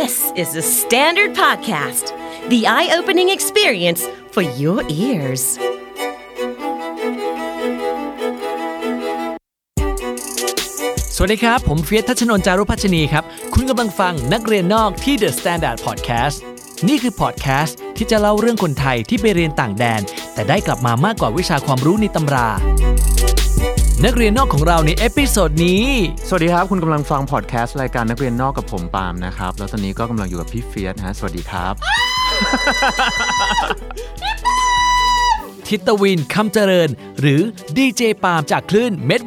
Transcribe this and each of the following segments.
This is the Standard Podcast, the eye opening experience for your ears. สวัสดีครับ ผมเฟี้สทัชนนท์จารุพัชนีครับ คุณกำลังฟังนักเรียนนอกที่ The Standard Podcast นี่คือพอดแคสต์ที่จะเล่าเรื่องคนไทยที่ไปเรียนต่างแดน แต่ได้กลับมามากกว่าวิชาความรู้ในตำรา นักเรียนนอกของเราใน episode นี้ สวัสดีครับ คุณกำลังฟังพอดแคสต์รายการนักเรียนนอกกับผมปาล์มนะครับ แล้วตอนนี้ก็กำลังอยู่กับพี่เฟียสนะฮะสวัสดีครับ ทิตวินคำเจริญ หรือดีเจปาล์มจากคลื่นเมด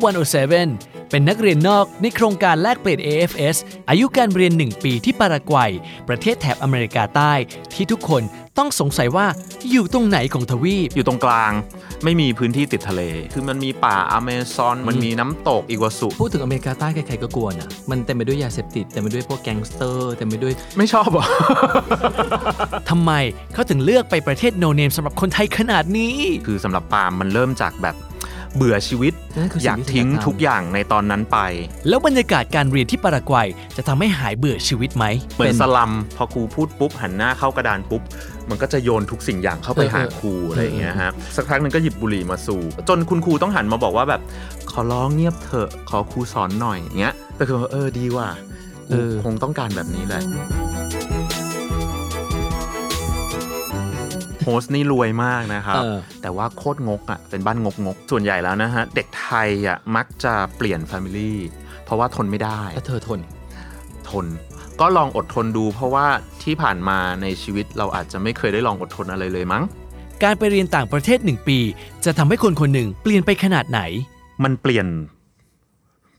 107 เป็นนักเรียนนอกในโครงการแลกเปลี่ยน AFS อายุการเรียน 1 ปีที่ปารากวัย ประเทศแถบอเมริกาใต้ ที่ทุกคนต้องสงสัยว่าอยู่ตรงไหนของทวีป อยู่ตรงกลางไม่มีพื้นที่ติดทะเล คือมันมีป่าอเมซอน มันมีน้ำตกอีกวาซูพูดถึงอเมริกาใต้ใครๆก็กลัวนะมันเต็มไปด้วยยาเสพติดเต็มไปด้วยพวกแก๊งสเตอร์เต็มไปด้วยไม่ชอบเหรอ ทำไมเขาถึงเลือกไปประเทศ no name สำหรับคนไทยขนาดนี้ คือสำหรับปาล์มมันเริ่มจากแบบ เบื่อชีวิตนั่นคือสิ่งที่อยากทำอยากทิ้งทุกอย่างในตอนนั้นไป แล้วบรรยากาศการเรียนที่ปารากวัยจะทำให้หายเบื่อชีวิตไหมเหมือนสลัมพอครูพูดปุ๊บหันหน้าเข้ากระดานปุ๊บมันก็จะโยนทุกสิ่งอย่างเข้าไปหาครูอะไรอย่างเงี้ยฮะสักพักหนึ่งก็หยิบบุหรี่มาสูบจนคุณครูต้องหันมาบอกว่าแบบ ขอร้องเงียบเถอะขอครูสอนหน่อยอย่างเงี้ยแต่คือว่าเออดีว่ะเออคงต้องการแบบนี้แหละ ฮสต์นี่รวยมากนะครับเออแต่ว่าโคตรงกอะเป็นบ้านงกงกๆส่วนใหญ่แล้วนะฮะ เด็กไทยอะมักจะเปลี่ยนแฟมิลี่เพราะว่าทนไม่ได้ถ้าเธอทนทน ก็ลองอดทนดู เพราะว่าที่ผ่านมาในชีวิตเราอาจจะไม่เคยได้ลองอดทนอะไรเลยมั้ง การไปเรียนต่างประเทศหนึ่งปี จะทำให้คนคนหนึ่งเปลี่ยนไปขนาดไหน มันเปลี่ยน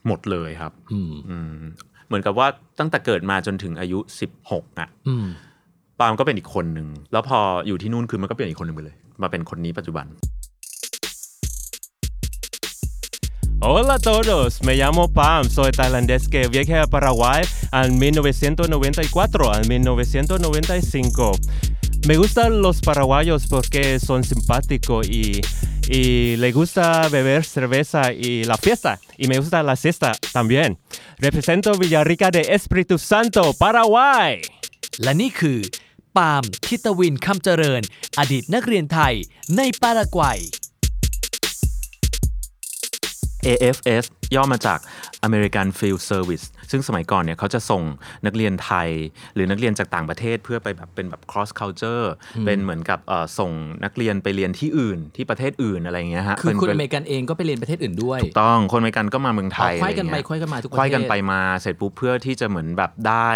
หมดเลยครับอืมอืมเหมือนกับว่าตั้งแต่เกิดมาจนถึงอายุ 16อะอืม ปาล์มก็เป็นอีกคนหนึ่งแล้วพออยู่ที่นู่นคือมันก็เปลี่ยนอีกคนหนึ่งไปเลย มาเป็นคนนี้ปัจจุบัน Hola a todos, me llamo Pam, soy tailandés que viajé a Paraguay en 1994 al 1995. Me gustan los paraguayos porque son simpáticos y, y le gusta beber cerveza y la fiesta. Y me gusta la siesta también. Represento Villarrica de Espíritu Santo, Paraguay. และนี่คือ ปาล์ม ทิตวินคำเจริญ อดีตนักเรียนไทยในปารากวัย AFS ย่อมาจาก American Field Service ซึ่งสมัยก่อนเนี่ยเขาจะส่งนักเรียนไทย หรือนักเรียนจากต่างประเทศเพื่อไปแบบเป็นแบบ cross culture เป็นเหมือนกับเอ่อส่งนักเรียนไปเรียนที่อื่นที่ประเทศอื่นอะไรอย่างเงี้ยฮะคือคุณป็อนเมริกันเองก็ไปเรียนประเทศอื่นด้วย ถูกต้องคนอเมริกันก็มาเมืองไทยอ๋อควายกันไปอะรเงี้ควายกันมาทุกประเทศควายกันไปมาเสร็จปุ๊บเพื่อที่จะเหมือนแบบได้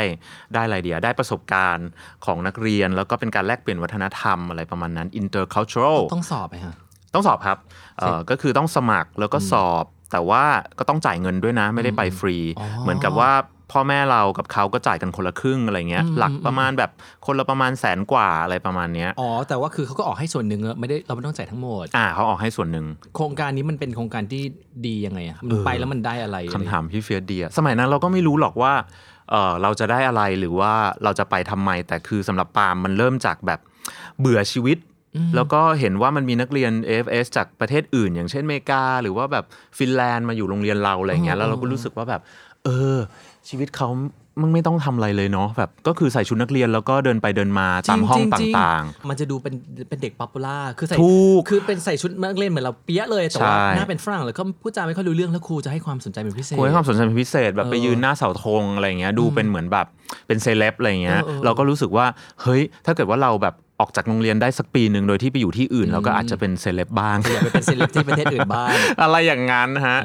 ได้อะไรเดียได้ประสบการณ์ของนักเรียน แล้วก็เป็นการแลกเปลี่ยนวัฒนธรรมอะไรประมาณนั้น intercultural ต้องสอบไหมฮะต้องสอบครับเอ่อก็คือต้องสมัครแล้วก็สอบ แต่ว่าก็ต้องจ่ายเงินด้วยนะ ไม่ได้ไปฟรีอ๋อเหมือนกับว่าพ่อแม่เรากับเขาก็จ่ายกันคนละครึ่งอะไรเงี้ยอืมหลักประมาณแบบคนละประมาณแสนกว่าอะไรประมาณเนี้ยอ๋อแต่ว่าคือเขาก็ออกให้ส่วนหนึ่งอะไม่ได้เราไม่ต้องจ่ายทั้งหมด อ่าเขาออกให้ส่วนหนึ่งโครงการนี้มันเป็นโครงการที่ดียังไงอะมันไปแล้วมันได้อะไรคำถามพี่เฟียสเดียสมัยนั้นเราก็ไม่รู้หรอกว่าเออเราจะได้อะไรหรือว่าเราจะไปทำไมแต่คือสำหรับปาล์มมันเริ่มจากแบบเบื่อชีวิต แล้วก็เห็นว่ามันมีนักเรียน AFS จากประเทศอื่น อย่างเช่นอเมริกา หรือว่าแบบฟินแลนด์มาอยู่โรงเรียนเราอะไรเงี้ยแล้วเราก็รู้สึกว่าแบบ เออ ชีวิตเขามึงไม่ต้องทำอะไรเลยเนาะแบบก็คือใส่ชุดนักเรียนแล้วก็เดินไปเดินมาตามห้องจริตๆ่างมันจะดูเป็นเป็นเด็ก popular คือใส่ถูกคือเป็นใส่ชุดนักเรียนเหมือนเราเปี๊ยะเลยแต่ว่าใช่หน้าเป็นฝรั่งแล้วก็พูดจาไม่ค่อยรู้เรื่องแล้วครูจะให้ความสนใจเป็นพิเศษๆคุยให้ความสนใจเป็นพิเศษแบบไปเออยืนหน้าเสาธงอะไรเงี้ยดูเป็นเหมือนแบบเป็นเซเลบอะไรเงี้ยเออเออเราก็รู้สึกว่าเฮ้ยถ้าเกิดว่าเราแบบ ออกจากโรงเรียนได้สักปีหนึ่งโดยที่ไปอยู่ที่อื่นเราก็อาจจะเป็นเซเลบบ้างอยากไปเป็นเซเลบที่ประเทศอื่นบ้างอะไรอย่างนั้นฮะ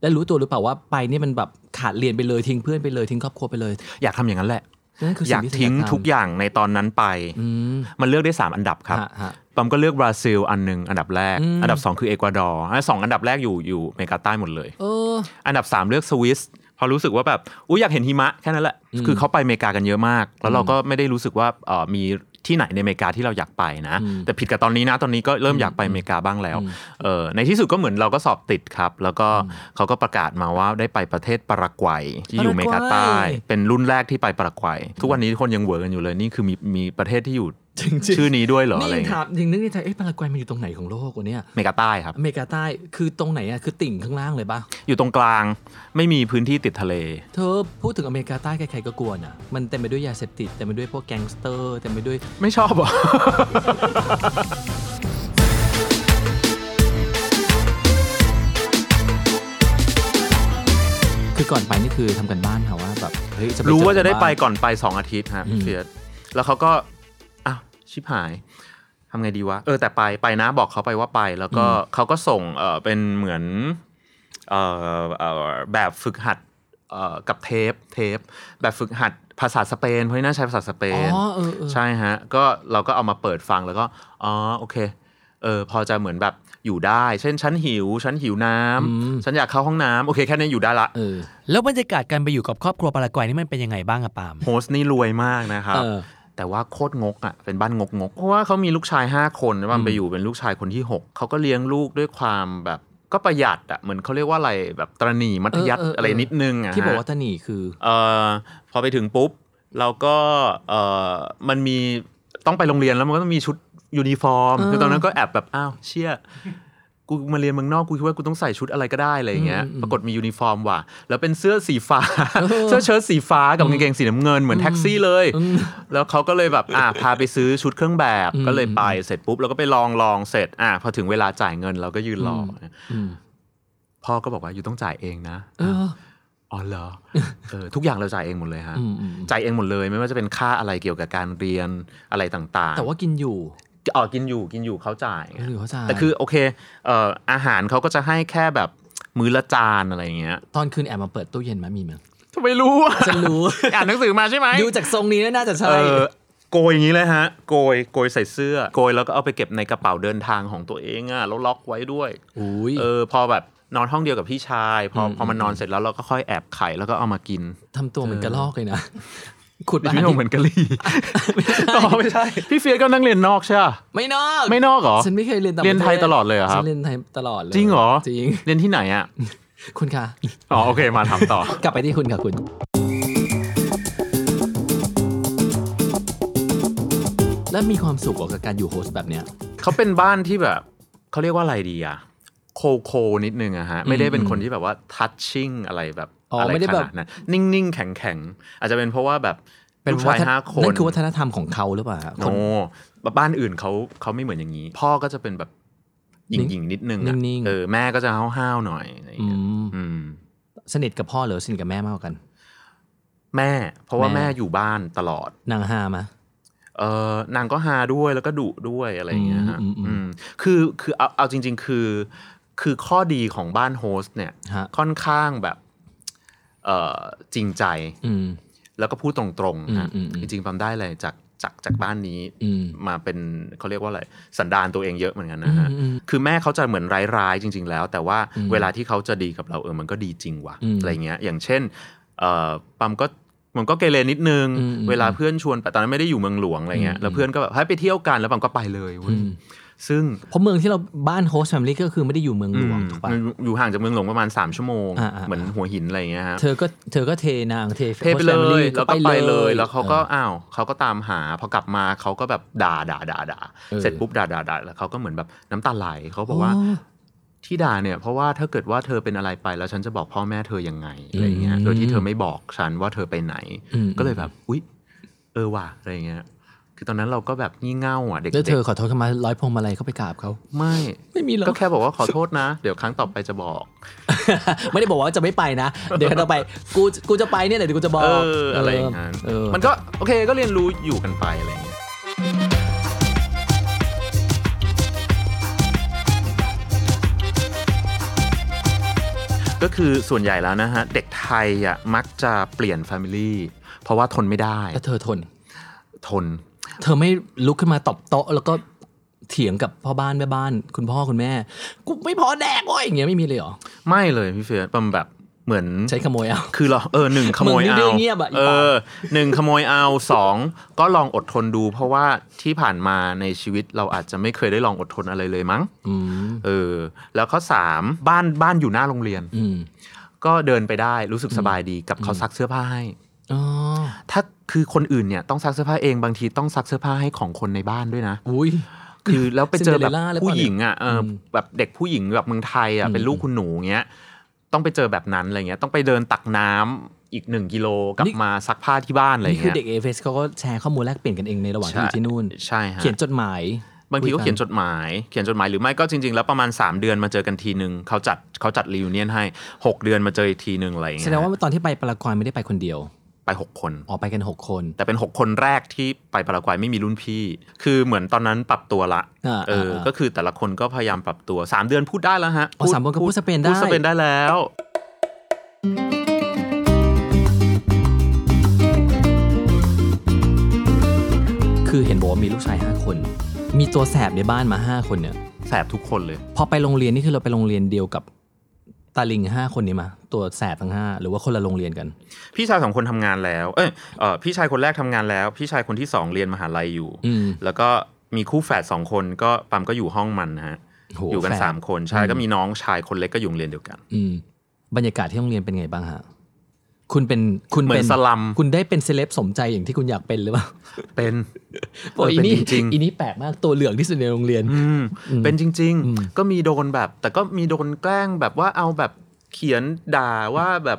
แล้วรู้ตัวหรือเปล่าว่าไปนี่มันแบบขาดเรียนไปเลยทิ้งเพื่อนไปเลยทิ้งครอบครัวไปเลย อยากทำอย่างนั้นแหละนั่นคือสิ่งที่เธออยากทำทิ้งทุกอย่างในตอนนั้นไปอืมมันเลือกได้ 3 อันดับครับฮะฮะปาล์มก็เลือกบราซิลอันหนึ่งอันดับแรกอืมอันดับ 2 คือเอกวาดอร์อันสองอันดับแรกอยู่อยู่อเมริกาใต้หมดเลยเอออันดับ 3 เลือกสวิสพอรู้สึกว่าแบบอุ้ยอยากเห็นหิมะแค่นั้นแหละอืมคือเขาไปอเมริกากันเยอะมาก แล้วเราก็ไม่ได้รู้สึกว่าเอ่อมี ที่ไหนในอเมริกาที่เราอยากไปนะอืมแต่ผิดกับตอนนี้นะตอนนี้ก็เริ่มอยากไปอเมริกาบ้างแล้วอืมเออในที่สุดก็เหมือนเราก็สอบติดครับ แล้วก็เขาก็ประกาศมาว่าได้ไปประเทศปารากวัยที่อยู่อเมริกาใต้ เป็นรุ่นแรกที่ไปปารากวัย ทุกวันนี้คนยังเหวอกันอยู่เลยนี่คือมีมีประเทศที่อยู่จริงๆ ชื่อนี้ด้วยเหรอนี่อะไรยังเงี้ถายมจริงนึกในใจเอ๊ะปารากวัยมันอยู่ตรงไหนของโลกวะเนี่ยเมกาใต้ครับอเมริกาใต้คือตรงไหนอะคือติ่งข้างล่างเลยปะอยู่ตรงกลางไม่มีพื้นที่ติดทะเล เธอพูดถึงอเมริกาใต้ใครๆก็กลัวน่ะมันเต็มไปด้วยยาเสพติดเต็มไปด้วยพวกแก๊งสเตอร์เต็มไปด้วยไม่ชอบเหรอคือก่อนไปนี่คือทำกันบ้านค่ะว่าแบบเฮ้ยจะไปรู้ว่าเอจะได้ไปบ้นก่อนไปสองอาทิตย์ฮะอืมเฟียสแล้วเขาก็อ้าว ชิบหายทำไงดีวะ เออแต่ไปไปนะบอกเขาไปว่าไป แล้วก็เขาก็ส่งเออเป็นเหมือนเออเออแบบฝึกหัดเออกับเทปเทป แบบฝึกหัดภาษาสเปนเพราะน่าใช้ภาษาสเปอ๋นอเออเออใช่ฮะ ก็เราก็เอามาเปิดฟังแล้วก็อ๋อโอเคเออพอจะเหมือนแบบอยู่ได้ เช่นฉันหิวฉันหิวน้ำฉันอยากเข้าห้องน้ำโอเคแค่นี้อยู่ได้ละเออแล้วบรรยากาศการไปอยู่กับครอบครัวปารากวัยนี่มันเป็นยังไงบ้างอะปาล์มโฮสต์นี่รวยมากนะครับเออ แต่ว่าโคตรงกอะเป็นบ้านงกงกๆเพราะว่าเขามีลูกชาย 5 คนแล้วมันไปอยู่เป็นลูกชายคนที่ 6เขาก็เลี้ยงลูกด้วยความแบบก็ประหยัดอะเหมือนเขาเรียกว่าอะไรแบบตระหนี่มัธยัสถ์เออเออเออออะไรนิดนึงอะที่บอกฮะว่าตระหนี่คือเอ่อพอไปถึงปุ๊บเราก็เอ่อมันมีต้องไปโรงเรียนแล้วมันก็ต้องมีชุดยูนิฟอร์มเออคือตอนนั้นก็แอบแบบอ้าวเชี่ย กูมาเรียนเมืองนอกกูคิดว่ากูต้องใส่ชุดอะไรก็ได้อะไรอย่างเงี้ยอืมอืมปรากฏมียูนิฟอร์มว่ะ แล้วเป็นเสื้อสีฟ้า เสื้อเชิ้ตสีฟ้ากับกางเกงสีน้ำเงินเหมือนแท็กซี่เลย แล้วเขาก็เลยแบบอะพาไปซื้อชุดเครื่องแบบอืมก็เลยไปเสร็จปุ๊บเราก็ไปลองลองเสร็จอะพอถึงเวลาจ่ายเงินเราก็ยืนรอออืมพ่อก็บอกว่าอยู่ต้องจ่ายเองนะเอออ๋อเหรอเออทุกอย่างเราจ่ายเองหมดเลยฮะอืมอืมจ่ายเองหมดเลย ไม่ว่าจะเป็นค่าอะไรเกี่ยวกับการเรียนอะไรต่างๆ แต่ว่ากินอยู่ อ๋อกินอยู่กินอยู่เขาจ่ายหรือเขาจ่ายแต่คือโอเคเอ่ออาหารเขาก็จะให้แค่แบบมื้อละจานอะไรอย่างเงี้ย ตอนคืนแอบมาเปิดตู้เย็นไหมมีมั้ยทำไมรู้อะฉันรู้ อ่านหนังสือมาใช่ไหมดูจากทรงนี้น่าจะใช่เออโกยอย่างนี้เลยฮะ โกยโกยใส่เสื้อ โกยแล้วก็เอาไปเก็บในกระเป๋าเดินทางของตัวเองอะแล้วล็อกไว้ด้วยอุ้ยเออพอแบบนอนห้องเดียวกับพี่ชาย พออืมพอมันนอนเสร็จแล้วเราก็ค่อยแอบไข่แล้วก็เอามากินทำตัวเหมือนกระลอกเลยนะ ขุดพี่โนเหมือนกะลี่อ๋อไม่ใช่ พี่เฟียสก็นั่งเรียนนอกใช่ปะไม่นอกไม่นอกเหรอฉันไม่เคยเรียนต่างเรียนไทยประศตลอดเลยเหรอครับฉันเรียนไทยตลอดเลยจริงเหรอจริงเรียนที่ไหนอะคุณคะอ๋อโอเคมาถามต่อ กลับไปที่คุณค่ะคุณแล้วมีความสุขกับการอยู่โฮสต์แบบเนี้ยเขาเป็นบ้านที่แบบเขาเรียกว่าอะไรดีอะ โคโคนิดนึงอะฮะ ไม่ได้เป็นคนที่แบบว่าทัชชิ่งอะไรแบบอ๋ออะไรไม่ได้ขแบบนาดนั้นนิ่งๆ แข็งๆ อาจจะเป็นเพราะว่าแบบลูกชายวัฒนห้าคนนั่นคือวัฒนธรรมของเขาหรือเปล่าคโนนบ้านอื่นเขาเขาไม่เหมือนอย่างนี้ พ่อก็จะเป็นแบบหยิ่งๆนิดนึงอะนิ่งๆเออแม่ก็จะห้าวๆหน่อยอะไรอย่างอืเงี้ยมอืมสนิทกับพ่อหรือสนิทกับแม่มากกว่ากัน แม่ เพราะว่าแม่แม่อยู่บ้านตลอดนางฮามาเออนางก็ฮาด้วยแล้วก็ดุด้วยอะไรอย่างเงี้ยฮะอืมอืมอืมอืมคือคือเอาเอาจริง ๆ คือ คือข้อดีของบ้านโฮสต์เนี่ยฮะค่อนข้างแบบเอ่อจริงใจอืมแล้วก็พูดตรงๆนะอืมอืมอืมจริงๆปั๊มได้เลยจากจากจากบ้านนี้อืมมาเป็นเขาเรียกว่าอะไรสันดานตัวเองเยอะเหมือนกันนะฮะอืมอืมคือแม่เขาจะเหมือนร้ายๆจริง ๆ แล้ว แต่ว่าอืมเวลาที่เขาจะดีกับเราเออมันก็ดีจริงว่ะอืมอะไรเงี้ย อย่างเช่นเอ่อปั๊มก็มันก็เกเรนิดนึงอืมอืมเวลาเพื่อนชวนไปตอนนั้นไม่ได้อยู่เมืองหลวงอะไรเงี้ยอืมแล้วเพื่อนก็แบบให้ไปเที่ยวกันแล้วปั๊มก็ไปเลยเว้ยอืม ซึ่งเพราะเมืองที่เราบ้านโฮสต์แฟมิลี่ก็คือไม่ได้อยู่เมืองหลวงอืมถูกปะมันอยู่ห่างจากเมืองหลวงประมาณ 3 ชั่วโมงอ่าๆเหมือนหัวหินอะไรเงี้ยฮะเธอก็เธอก็เทนางเทเทไปเล host family ยแล้วก็ไปเลยแล้วเขาก็อออ้าวเขาก็ตามหาพอกลับมาเขาก็แบบด่าด่าด่าด่าเออเสร็จปุ๊บด่าด่าด่าแล้วเขาก็เหมือนแบบน้ำตาไหลเขาบอกว่าอ๋อที่ด่าเนี่ยเพราะว่าถ้าเกิดว่าเธอเป็นอะไรไปแล้วฉันจะบอกพ่อแม่เธอยังไงอะไรเงี้ยอืมโดยที่เธอไม่บอกฉันว่าเธอไปไหนอืมก็เลยแบบ อุ๊ย เออว่ะอะไรเงี้ย คือตอนนั้นเราก็แบบงี่เง่าอะเด็กแล้วเธอๆขอโทษเขามาร้อยพวงมาลัยเข้าไปกราบเขาไม่ไม่มีหรอกก็แค่บอกว่าขอโทษนะ เดี๋ยวครั้งต่อไปจะบอก ไม่ได้บอกว่าจะไม่ไปนะ เดี๋ยวเราไปกูกูจะไปเนี่ยเดี๋ยวกูจะบอกเอออะไรอย่างนั้นเออมันก็โอเคก็เรียนรู้อยู่กันไปอะไรเงี้ยก็คือส่วนใหญ่แล้วนะฮะ เด็กไทยอะมักจะเปลี่ยนแฟมิลี่เพราะว่าทนไม่ได้แล้วเธอทน ทน เธอไม่ลุกขึ้นมาตบโต๊ะ แล้วก็เถียงกับพ่อบ้านแม่บ้าน คุณพ่อคุณแม่กูไม่พอแดกโอ้ยอย่างเงี้ยไม่มีเลยเหรอไม่เลยพี่เฟียสมันแบบเหมือนใช้ขโมยเอา คือเราเออหนึ่งขโมยมึงนี่เอาดื้อเงียบอะอีเอปากอหนึ่งขโมยเอาสองก็ลองอดทนดู เพราะว่าที่ผ่านมาในชีวิตเราอาจจะไม่เคยได้ลองอดทนอะไรเลยมั้งอืมเออ แล้วข้อสามบ้านบ้านอยู่หน้าโรงเรียนอืมก็เดินไปได้รู้สึกสบายดีกับเขาซักเสื้อผ้าให้อ๋อ ถ้าคือคนอื่นเนี่ยต้องซักเสื้อผ้าเองบางทีต้องซักเสื้อผ้าให้ของคนในบ้านด้วยนะอุ้ยคือแล้วไปเจอแบบ Cinderella หรือเปล่าผู้หญิงอะเอออมแบบเด็กผู้หญิงแบบเมืองไทยอะเป็นลูกคุณหนูเงี้ยต้องไปเจอแบบนั้นอะไรเงี้ยต้องไปเดินตักน้ำอีกหนึ่งกิโลกลับมาซักผ้าที่บ้านอะไรนี่คือเงี้ยเด็กเอฟเอสเขาก็แชร์ข้อมูลแลกเปลี่ยนกันเองในระหว่างที่อยู่ที่นู่นใช่ฮะเขียนจดหมายบางทีก็คุยกันเขียนจดหมายเขียนจดหมายหรือไม่ก็จริง ๆ แล้วประมาณ 3 เดือนมาเจอกันทีหนึ่งเขาจัดเขาจัด reunion ให้ 6 เดือนมาเจออีกทีหนึ่งอะไรอย่างเงี้ยแสดงว่าตอนที่ไปปารากวัยไม่ได้ไปคนเดียว ไป 6 คนออกไปกันหกคน แต่เป็น 6 คนแรกที่ไปปารากวัยไม่มีรุ่นพี่ คือเหมือนตอนนั้นปรับตัวละอ่าเอออ่าก็คือแต่ละคนก็พยายามปรับตัว 3 เดือนพูดได้แล้วฮะอ๋อสามคนก็พูดสเปนได้พูดสเปนได้แล้ว คือเห็นบอกว่ามีลูกชายห้าคน มีตัวแสบในบ้านมาห้าคนเนี่ยแสบทุกคนเลย พอไปโรงเรียนนี่คือเราไปโรงเรียนเดียวกับ ตาลิงห้าคนนี้มา ตัวแสบทั้งห้าหรือว่าคนละโรงเรียนกัน พี่ชายสองคนทำงานแล้ว เอ้ยเออพี่ชายคนแรกทำงานแล้ว พี่ชายคนที่สองเรียนมหาลัยอยู่อืมแล้วก็มีคู่แฝดสองคนก็ปั๊มก็อยู่ห้องมันนะฮะโหอยู่กันแฝดสามคนใช่ก็มีน้องชายคนเล็กก็อยู่โรงเรียนเดียวกัน อืมบรรยากาศที่โรงเรียนเป็นไงบ้างฮะ คุณเป็นคุณเหมือนเป็นสลัมคุณได้เป็นเซเลบสมใจอย่างที่คุณอยากเป็นหรือเปล่าเป็นโอ้ยเอออีเป็นนี่จริงอีนี่แปลกมากตัวเหลืองที่สุดในโรงเรียนๆอืมเป็นจริงอืมๆก็มีโดนแบบ แต่ก็มีโดนแกล้งแบบว่าเอาแบบเขียนด่าว่าแบบ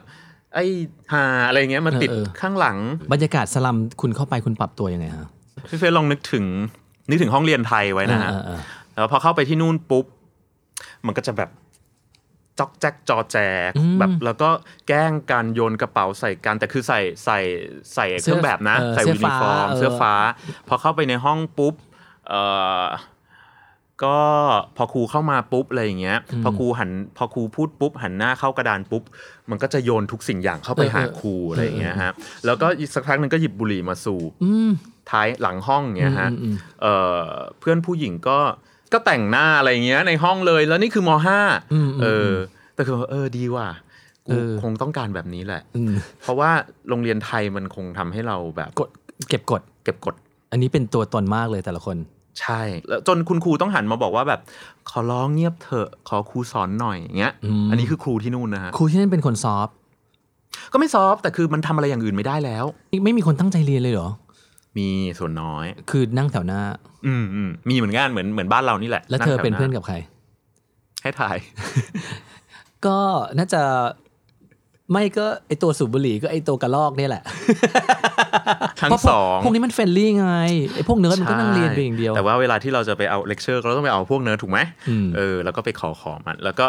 ไอ้ห่าอะไรเงี้ยมาติดข้างหลัง บรรยากาศสลัมคุณเข้าไปคุณปรับตัวยังไงฮะพี่เฟี้สลองนึกถึงนึกถึงห้องเรียนไทยไว้นะฮะเออเออแล้วพอเข้าไปที่นู่นปุ๊บมันก็จะแบบ จ๊อกแจ๊กจอแจอืมแบบแล้วก็แกล้งการโยนกระเป๋าใส่กันแต่คือใส่ใส่ใส่เครื่องแบบนะเออใส่เสื้อยูนิฟอร์มฟ้าเออเสื้อฟ้า พอเข้าไปในห้องปุ๊บเอ่อก็พอครูเข้ามาปุ๊บอะไรอย่างเงี้ย พอครูหันพอครูพูดปุ๊บหันหน้าเข้ากระดานปุ๊บ มันก็จะโยนทุกสิ่งอย่างเข้าไปหาครูอะไรอย่างเงี้ยฮะแล้วก็อีกสักพักหนึ่งก็หยิบบุหรี่มาสูบอืมท้ายหลังห้องเงี้ยฮะอืมอืมเอ่อเพื่อนผู้หญิงก็ ก็แต่งหน้าอะไรเงี้ยในห้องเลยแล้วนี่คือมห้าอืมอืมเออ แต่คือเออดีว่ะกูเออคงต้องการแบบนี้แหละอืมเพราะว่าโรงเรียนไทยมันคงทำให้เราแบบกดเก็บกด เก็บกด อันนี้เป็นตัวตนมากเลยแต่ละคน ใช่แล้วจนคุณครูต้องหันมาบอกว่าแบบ ขอร้องเงียบเถอะขอครูสอนหน่อยอย่างเงี้ยอืมอันนี้คือครูที่นู่นนะฮะครูที่นั่นเป็นคนซอฟต์ก็ไม่ซอฟต์แต่คือมันทำอะไรอย่างอื่นไม่ได้แล้วนี่ไม่มีคนตั้งใจเรียนเลยเหรอ มีส่วนน้อย คือนั่งแถวหน้า อืมอืมมีเหมือนกันเหมือนเหมือนบ้านเรานี่แหละ แล้วเธองถเป็นหาเพื่อนกับใคร ให้ถ่าย ก็น่าจะไม่ก็ไอตัวสูบบุหรี่ก็ไอตัวกะล่อนเนี่ยแหละทั้งเพราะพวกสองพวกนี้มัน friendly ไงไอพวกเนิร์ดมันก็นั่งเรียนไปอย่างเดียว แต่ว่าเวลาที่เราจะไปเอาเลคเชอร์เราต้องไปเอาพวกเนิร์ดถูกไหมอืมเออแล้วก็ไปขอขอมัน แล้วก็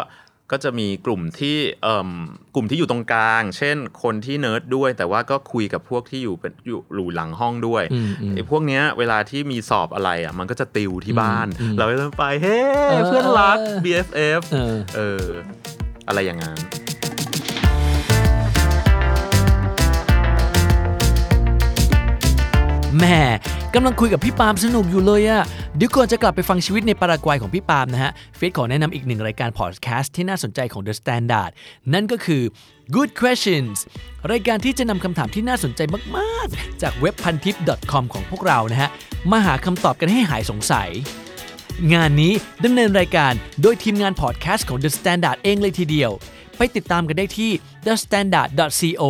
ก็จะมีกลุ่มที่เอ่มกลุ่มที่อยู่ตรงกลาง เช่นคนที่เนิร์ดด้วย แต่ว่าก็คุยกับพวกที่อยู่เป็นอยู่อยู่หลังห้องด้วยอืมอืมไอ้พวกเนี้ยเวลาที่มีสอบอะไรอะมันก็จะติวที่บ้านอืมเราก็จะไปเฮ้เออเพื่อนรัก BFF เออเอออะไรอย่างนั้นแหม่กำลังคุยกับพี่ปาล์มสนุกอยู่เลยอะ เดี๋ยวก่อนจะกลับไปฟังชีวิตในปารากวัยของพี่ปาล์มนะฮะเฟสขอแนะนำอีกหนึ่งรายการพอดแคสต์ที่น่าสนใจของ The Standard นั่นก็คือ Good Questions รายการที่จะนำคำถามที่น่าสนใจมาก ๆ จากเว็บพันทิป .com ของพวกเรานะฮะ มาหาคำตอบกันให้หายสงสัย งานนี้ดำเนินรายการโดยทีมงานพอดแคสต์ของ The Standard เองเลยทีเดียว ไปติดตามกันได้ที่ thestandard.co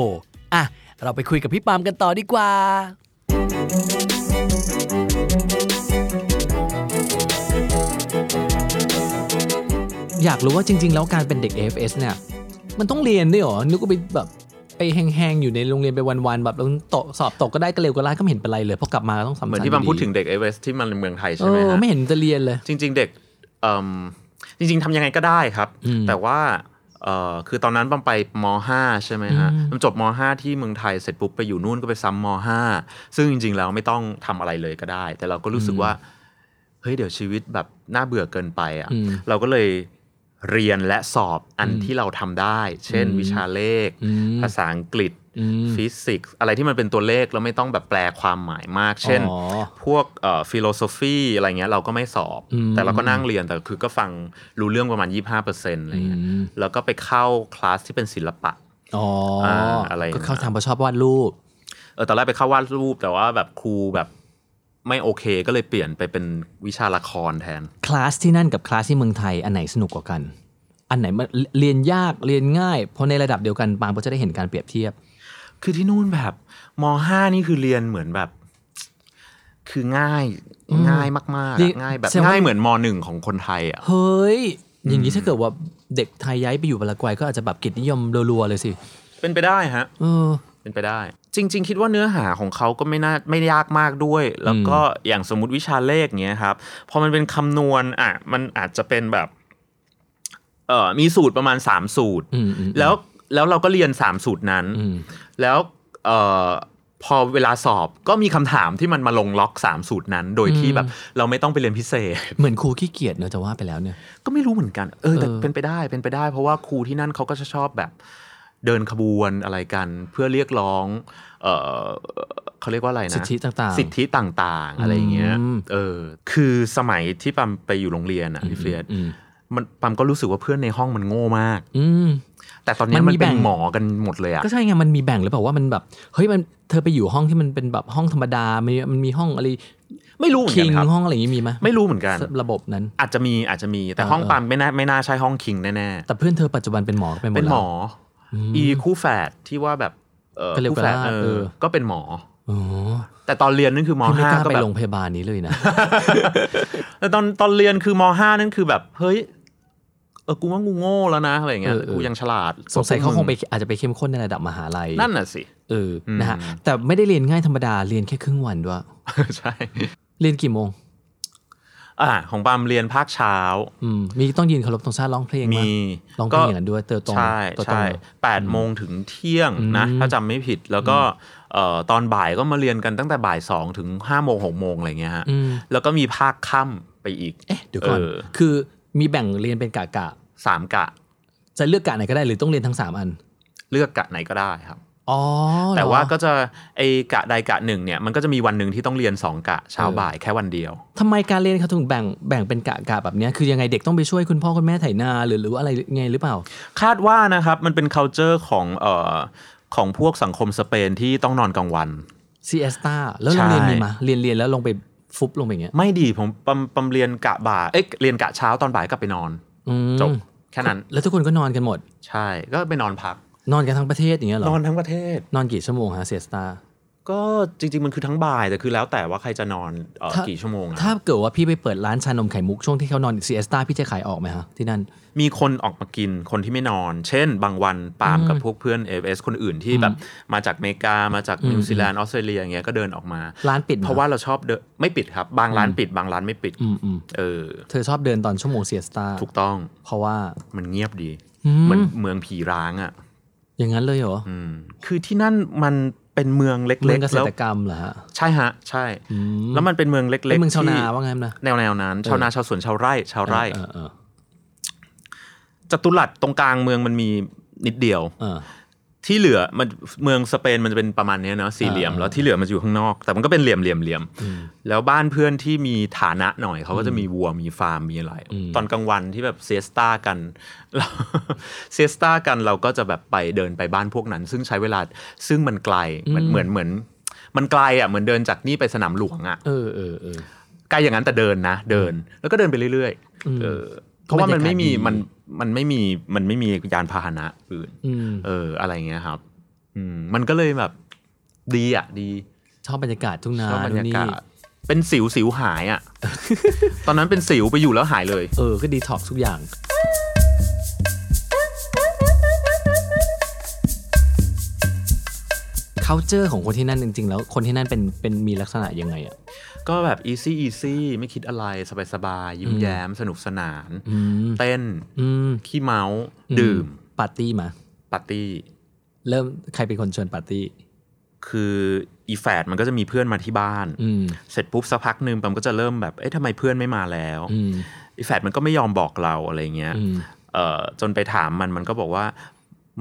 อะ เราไปคุยกับพี่ปาล์มกันต่อดีกว่า อยากรู้ว่าจริง ๆ แล้วการเป็นเด็ก AFS เนี่ย มันต้องเรียนด้วยเหรอนึกว่าไปแบบไปแห้งๆ อยู่ในโรงเรียนไปวันๆแบบแล้วตกสอบตกก็ได้ก็เร็วก็ได้ก็ไม่เห็นเป็นไรเลยพอกลับมาก็ต้องสำเหมือนที่บัมพูดถึงเด็กเอเวสที่มันในเมืองไทยเอใช่ไหมอฮะไม่เห็นจะเรียนเลย จริง ๆ เด็กเอิ่มจริง ๆทำยังไงก็ได้ครับอืมแต่ว่าเอ่อคือตอนนั้นบัมไปม .5 ใช่ไหมฮะอืมบัมจบม .5 ที่เมืองไทยเสร็จปุ๊บไปอยู่นู่นก็ไปซ้ำม .5 ซึ่งจริง ๆ แล้วไม่ต้องทำอะไรเลยก็ได้ แต่เราก็รู้สึกว่าเฮ้ยเดี๋ยวชีวิตแบบน่าเบื่อเกินไปอะอืมเราก็เลย เรียนและสอบอันอืมที่เราทำได้ เช่นอืมวิชาเลขอืมภาษาอังกฤษอืมฟิสิกส์อะไรที่มันเป็นตัวเลขแล้วไม่ต้องแบบแปลความหมายมาก เช่นอ๋อพวกเอ่อ philosophy อะไรเงี้ยเราก็ไม่สอบอืมแต่เราก็นั่งเรียนแต่คือก็ฟังรู้เรื่องประมาณ 25%อะไรเงี้ยอืมแล้วก็ไปเข้าคลาสที่เป็นศิลปะอ๋ออาอะไรนะก็เขาทำเพราะชอบวาดรูปเออตอนแรกไปเข้าวาดรูปแต่ว่าแบบครูแบบ ไม่โอเคก็เลยเปลี่ยนไปเป็นวิชาละครแทน คลาสที่นั่นกับคลาสที่เมืองไทยอันไหนสนุกกว่ากัน อันไหนมันเรียนยากเรียนง่ายเพราะในระดับเดียวกันบางก็จะได้เห็นการเปรียบเทียบ คือที่นู่นแบบมห้านี่คือเรียนเหมือนแบบ คือง่ายง่ายมากๆเรียอะนง่ายแบบแสดงว่าง่ายเหมือนมหนึ่งของคนไทยอะเฮ้ยอย่างนี้ถ้าเกิดว่าเด็กไทยย้ายไปอยู่ปารากวัยก็อาจจะแบบกิจนิยมรัวๆเลยสิ เป็นไปได้ฮะเออเป็นไปได้ จริง ๆ คิดว่าเนื้อหาของเขาก็ไม่น่าไม่ยากมากด้วย แล้วก็อย่างสมมติวิชาเลขเงี้ยครับพอมันเป็นคำนวณอะมันอาจจะเป็นแบบเอ่อมีสูตรประมาณสามสูตรอืมอืมแล้วแล้วเราก็เรียนสามสูตรนั้นอืมแล้วเอ่อพอเวลาสอบก็มีคำถามที่มันมาลงล็อกสามสูตรนั้น โดยที่อืมแบบ เราไม่ต้องไปเรียนพิเศษ เหมือนครูขี้เกียจเนอะจะว่าไปแล้วเนี่ย ก็ไม่รู้เหมือนกัน เออแต่เออเป็นไปได้เป็นไปได้ เพราะว่าครูที่นั่นเขาก็จะชอบแบบ เดินขบวนอะไรกัน เพื่อเรียกร้อง เออเขาเรียกว่าอะไรนะสิทธิต่างๆ สิทธิต่างๆ อะไรอย่างเงี้ยอืมเออคือสมัยที่ปั๊มไปอยู่โรงเรียนอะพี่เฟียสอืมมันปั๊มก็รู้สึกว่าเพื่อนในห้องมันโง่มาก อืมแต่ตอนเนี้ยมันมันมีเป็นแบ่งหมอกันหมดเลยอะก็ใช่ไงมันมีแบ่งหรือเปล่าว่ามันแบบเฮ้ยมันเธอไปอยู่ห้องที่มันเป็นแบบห้องธรรมดามันมันมีห้องอะไรไม่รู้เหมือนคิกังนครับห้องอะไรอย่างงี้มีไหมไม่รู้เหมือนกันระบบนั้น อาจจะมีอาจจะมีแต่เออห้องเออปั๊มไม่น่าไม่น่าใช่ห้องคิงแน่แต่เพื่อนเธอปัจจุบันเป็นหมอไปหมๆดเป็นหมแล้วอออีคู่แฝดที่ว่าแบบเออก็เร็ว คู่แฝดกว่าเอเอออก็เป็นหมออ๋อแต่ตอนเรียนนั่นคือมพี่ไม่ห้ากล้าก็ไปแบบโรงพยาบาลนี้เลยนะ แต่ตอนตอนเรียนคือมห้านั่นคือแบบเฮ้ยเออกูว่ากูโง่แล้วนะอะไรอย่างเงี้ยเออเออกูยังฉลาดสงสัยเขาคงไปกว่อาจจะไปเข้มข้นในระดับมหาลัยมึงนั่นน่ะสิเอออมนะฮะแต่ไม่ได้เรียนง่ายธรรมดาเรียนแค่ครึ่งวันด้วยใช่ เรียนกี่โมง อ่าของปามเรียนภาคเช้าอืมมีต้องยืนเคารพตรงชาติร้องเพลงมีร้องเพลงอย่างนั้นด้วยเตอตรงใช่ตัวตรงใช่แปดโมงถึงเที่ยงนะอืมถ้าจำไม่ผิดแล้วก็เอ่อตอนบ่ายก็มาเรียนกันตั้งแต่บ่ายสองถึงห้าโมงหกโมงอะไรเงี้ยฮะอืมแล้วก็มีภาคค่ำไปอีกเอ๊ะเดี๋ยวก่อนเออคือมีแบ่งเรียนเป็นกะกะสามกะ จะเลือกกะไหนก็ได้หรือต้องเรียนทั้งสามอัน เลือกกะไหนก็ได้ครับอ๋อ แต่เหรอว่าก็จะไอกะใดกะหนึ่งเนี่ยมันก็จะมีวันหนึ่งที่ต้องเรียนสองกะเช้าเออบ่ายแค่วันเดียวทำไมการเรียนเขาถึงแบ่งแบ่งเป็นกะกะแบบเนี้ยคือยังไงเด็กต้องไปช่วยคุณพ่อคุณแม่ไถนาหรือหรือว่าอะไรไงหรือเปล่า คาดว่านะครับมันเป็น culture ของเอ่อของพวกสังคมสเปนที่ต้องนอนกลางวัน siesta แล้วเราใช่เรียนมีมาเรียนเรียนแล้วลงไปฟุบลงไปอย่างเงี้ยไม่ดีผมปาล์มปาล์มเรียนกะบ่ายเอ๊ะเรียนกะเช้าตอนบ่ายกลับไปนอนอืมจบแค่นั้น แล้วทุกคนก็นอนกันหมด ใช่ก็ไปนอนพัก นอนกันทั้งประเทศอย่างเงี้ยเหรอนอนทั้งประเทศ นอนกี่ชั่วโมงฮะ siestaก็จริง ๆ มันคือทั้งบ่าย แต่คือแล้วแต่ว่าใครจะนอนเอ่อถ้า กี่ชั่วโมงอะถ้าเกิดว่าพี่ไปเปิดร้านชานมไข่มุกช่วงที่เขานอน siesta พี่จะขายออกไหมฮะที่นั่น มีคนออกมากินคนที่ไม่นอน เช่น บางวันปาล์มกับพวกเพื่อน FS คนอื่นที่แบบมาจากอเมริกามาจากนิวซีแลนด์ออสเตรเลียอย่างเงี้ยก็เดินออกมา ร้านปิดไหมเพราะว่าเราชอบเดินไม่ปิดครับ บางร้านปิดบางร้านไม่ปิดอืมอืมเออ เธอชอบเดินตอนชั่วโมง siesta ถูกต้อง เพราะว่า มันเงียบดีอืมเหมือนเมืองผีร้างอะ อย่างนั้นเลยเหรอ อืม คือที่นั่นมันเป็นเมืองเล็เมือกงเกๆษแล้วตรกรรมเหรอฮะ ใช่ฮะ ใช่อืมแล้วมันเป็นเมืองเล็กๆเป็นเมืองชาวนาที่ว่างั้นนะ แนวแนวๆนั้น ชาวนาชาวสวนชาวไร่ ชาวไร่เออเออจตุรัสตรงกลางเมืองมันมีนิดเดียวเออ ที่เหลือมันเมืองสเปนมันจะเป็นประมาณเนี้ยเนาะสี่เหลี่ยมเออแล้วที่เหลือมันจะอยู่ข้างนอก แต่มันก็เป็นเหลี่ยมเหลี่ยมเหลี่ยมแล้วบ้านเพื่อนที่มีฐานะหน่อยเขาก็จะมีวัวมีฟาร์มมีอะไร ตอนกลางวันที่แบบเซสตากันเราเซสตากันเราก็จะแบบไปเดินไปบ้านพวกนั้น ซึ่งใช้เวลาซึ่งมันไกลเหมือนเหมือนเหมือน มันไกลอะเหมือนเดินจากนี่ไปสนามหลวงอะเออเออเออไกลอย่างนั้นแต่เดินนะ เดิน แล้วก็เดินไปเรื่อยอืมๆเออเพราะว่ามันไม่มีบรรยากาศดีมัน มันไม่มีมันไม่มียานพาหนะอื่นอืมเออ อะไรเงี้ยครับอืมมันก็เลยแบบดีอะ ดี ชอบบรรยากาศทุ่งนาชอบบรรยานู่นกานี่ศเป็นสิวสิวหายอะ ตอนนั้นเป็นสิวไปอยู่แล้วหายเลย เออ ก็ดีท็อกทุกอย่าง culture ของคนที่นั่นจริง ๆ แล้วคนที่นั่นเป็นเป็นมีลักษณะยังไงอะ ก็แบบ easy easy ไม่คิดอะไรสบายๆยิ้มแย้มสนุกสนานอืมเต้นอืมขี้เมาส์ดื่มปาร์ตี้มาปาร์ตี้ เริ่มใครเป็นคนชวนปาร์ตี้ คืออีแฟดมันก็จะมีเพื่อนมาที่บ้านอืมเสร็จปุ๊บสักพักหนึ่งปั๊มก็จะเริ่มแบบเอ๊ะทำไมเพื่อนไม่มาแล้วอืมอีแฟดมันก็ไม่ยอมบอกเราอะไรเงี้ยอืมเอ่อจนไปถามมันมันก็บอกว่า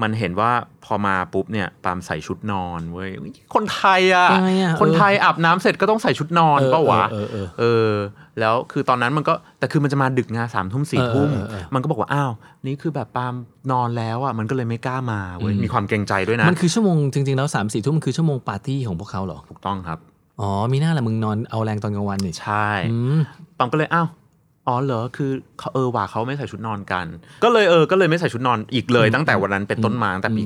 มันเห็นว่าพอมาปุ๊บเนี่ยปาล์มใส่ชุดนอนเว้ยคนไทยอะยังไงอะคนไทยอาบน้ำเสร็จก็ต้องใส่ชุดนอนเออเปล่าวะเออเออเออเออ แล้วคือตอนนั้นมันก็แต่คือมันจะมาดึกงานสามทุ่มสี่เออทุ่มเออเออมันก็บอกว่าอ้าวนี่คือแบบปาล์มนอนแล้วอะมันก็เลยไม่กล้ามาเว้ยมีความเกรงใจด้วยนะ มันคือชั่วโมงจริงๆแล้วสามสี่ทุ่มมันคือชั่วโมงปาร์ตี้ของพวกเขาเหรอถูกต้องครับอ๋อมิน่าแหละมึงนอนเอาแรงตอนกลางวันนี่ใช่อืมปามก็เลยอ้าว อ๋อเหรอคือเขาเออว่าเขาไม่ใส่ชุดนอนกัน ก็เลยเออก็เลยไม่ใส่ชุดนอนอีกเลย ตั้งแต่วันนั้นเป็นต้นมาตั้งแต่ปี